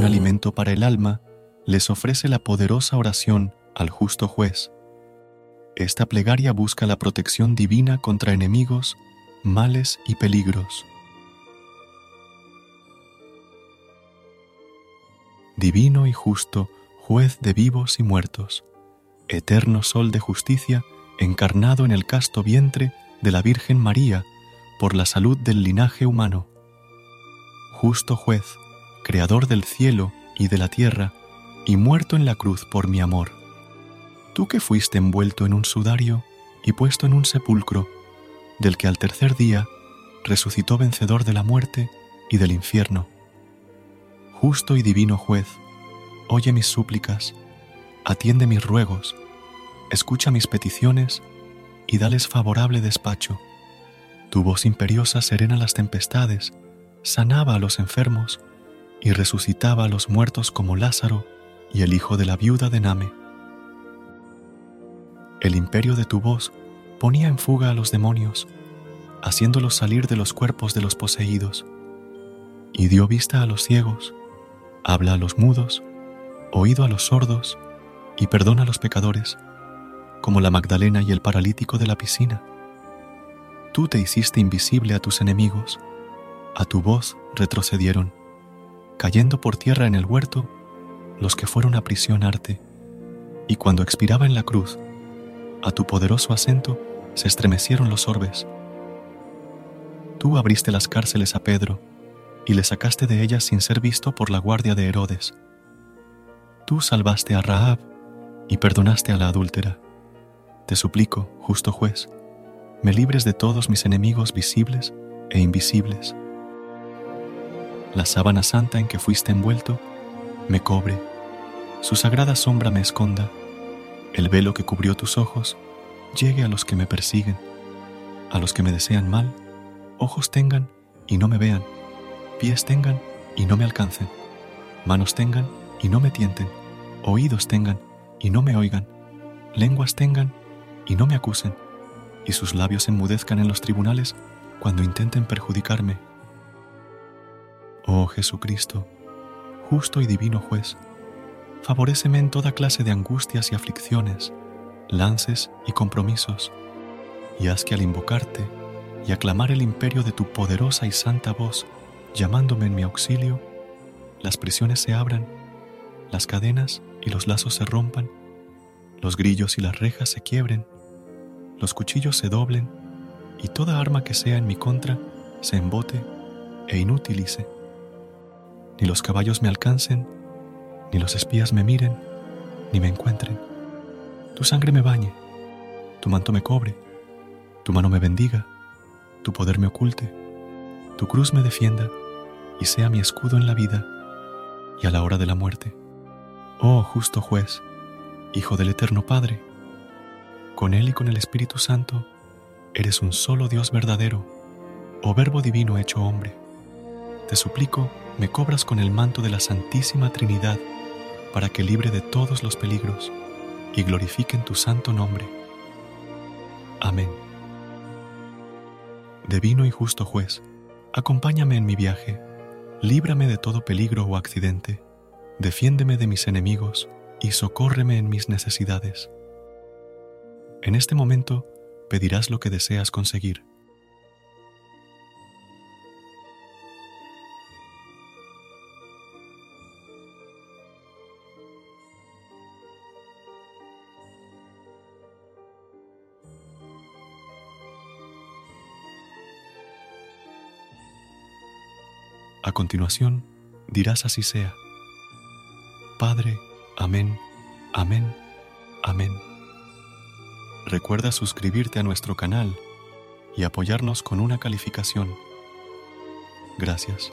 Un alimento para el alma, les ofrece la poderosa oración al justo juez. Esta plegaria busca la protección divina contra enemigos, males y peligros. Divino y justo, juez de vivos y muertos, eterno sol de justicia, encarnado en el casto vientre de la Virgen María por la salud del linaje humano. Justo juez, creador del cielo y de la tierra, y muerto en la cruz por mi amor. Tú que fuiste envuelto en un sudario y puesto en un sepulcro, del que al tercer día resucitó vencedor de la muerte y del infierno. Justo y divino juez, oye mis súplicas, atiende mis ruegos, escucha mis peticiones y dales favorable despacho. Tu voz imperiosa serena las tempestades, sanaba a los enfermos y resucitaba a los muertos como Lázaro y el hijo de la viuda de Name. El imperio de tu voz ponía en fuga a los demonios, haciéndolos salir de los cuerpos de los poseídos, y dio vista a los ciegos, habla a los mudos, oído a los sordos, y perdona a los pecadores, como la Magdalena y el paralítico de la piscina. Tú te hiciste invisible a tus enemigos, a tu voz retrocedieron cayendo por tierra en el huerto los que fueron a prisionarte, y cuando expiraba en la cruz, a tu poderoso acento se estremecieron los orbes. Tú abriste las cárceles a Pedro, y le sacaste de ellas sin ser visto por la guardia de Herodes. Tú salvaste a Rahab y perdonaste a la adúltera. Te suplico, justo juez, me libres de todos mis enemigos visibles e invisibles la sábana santa en que fuiste envuelto me cobre, su sagrada sombra me esconda, el velo que cubrió tus ojos llegue a los que me persiguen, a los que me desean mal, ojos tengan y no me vean, pies tengan y no me alcancen, manos tengan y no me tienten, oídos tengan y no me oigan, lenguas tengan y no me acusen, y sus labios enmudezcan en los tribunales cuando intenten perjudicarme Oh Jesucristo, justo y divino juez, favoréceme en toda clase de angustias y aflicciones, lances y compromisos, y haz que al invocarte y aclamar el imperio de tu poderosa y santa voz, llamándome en mi auxilio, las prisiones se abran, las cadenas y los lazos se rompan, los grillos y las rejas se quiebren, los cuchillos se doblen, y toda arma que sea en mi contra se embote e inutilice ni los caballos me alcancen, ni los espías me miren, ni me encuentren. Tu sangre me bañe, tu manto me cobre, tu mano me bendiga, tu poder me oculte, tu cruz me defienda y sea mi escudo en la vida y a la hora de la muerte. Oh justo juez, Hijo del Eterno Padre, con Él y con el Espíritu Santo, eres un solo Dios verdadero, o Verbo Divino hecho hombre. Te suplico, me cobras con el manto de la Santísima Trinidad, para que libre de todos los peligros y glorifiquen tu santo nombre. Amén. Divino y justo juez, acompáñame en mi viaje, líbrame de todo peligro o accidente, defiéndeme de mis enemigos y socórreme en mis necesidades. En este momento pedirás lo que deseas conseguir. A continuación, dirás así sea. Padre, amén, amén, amén. Recuerda suscribirte a nuestro canal y apoyarnos con una calificación. Gracias.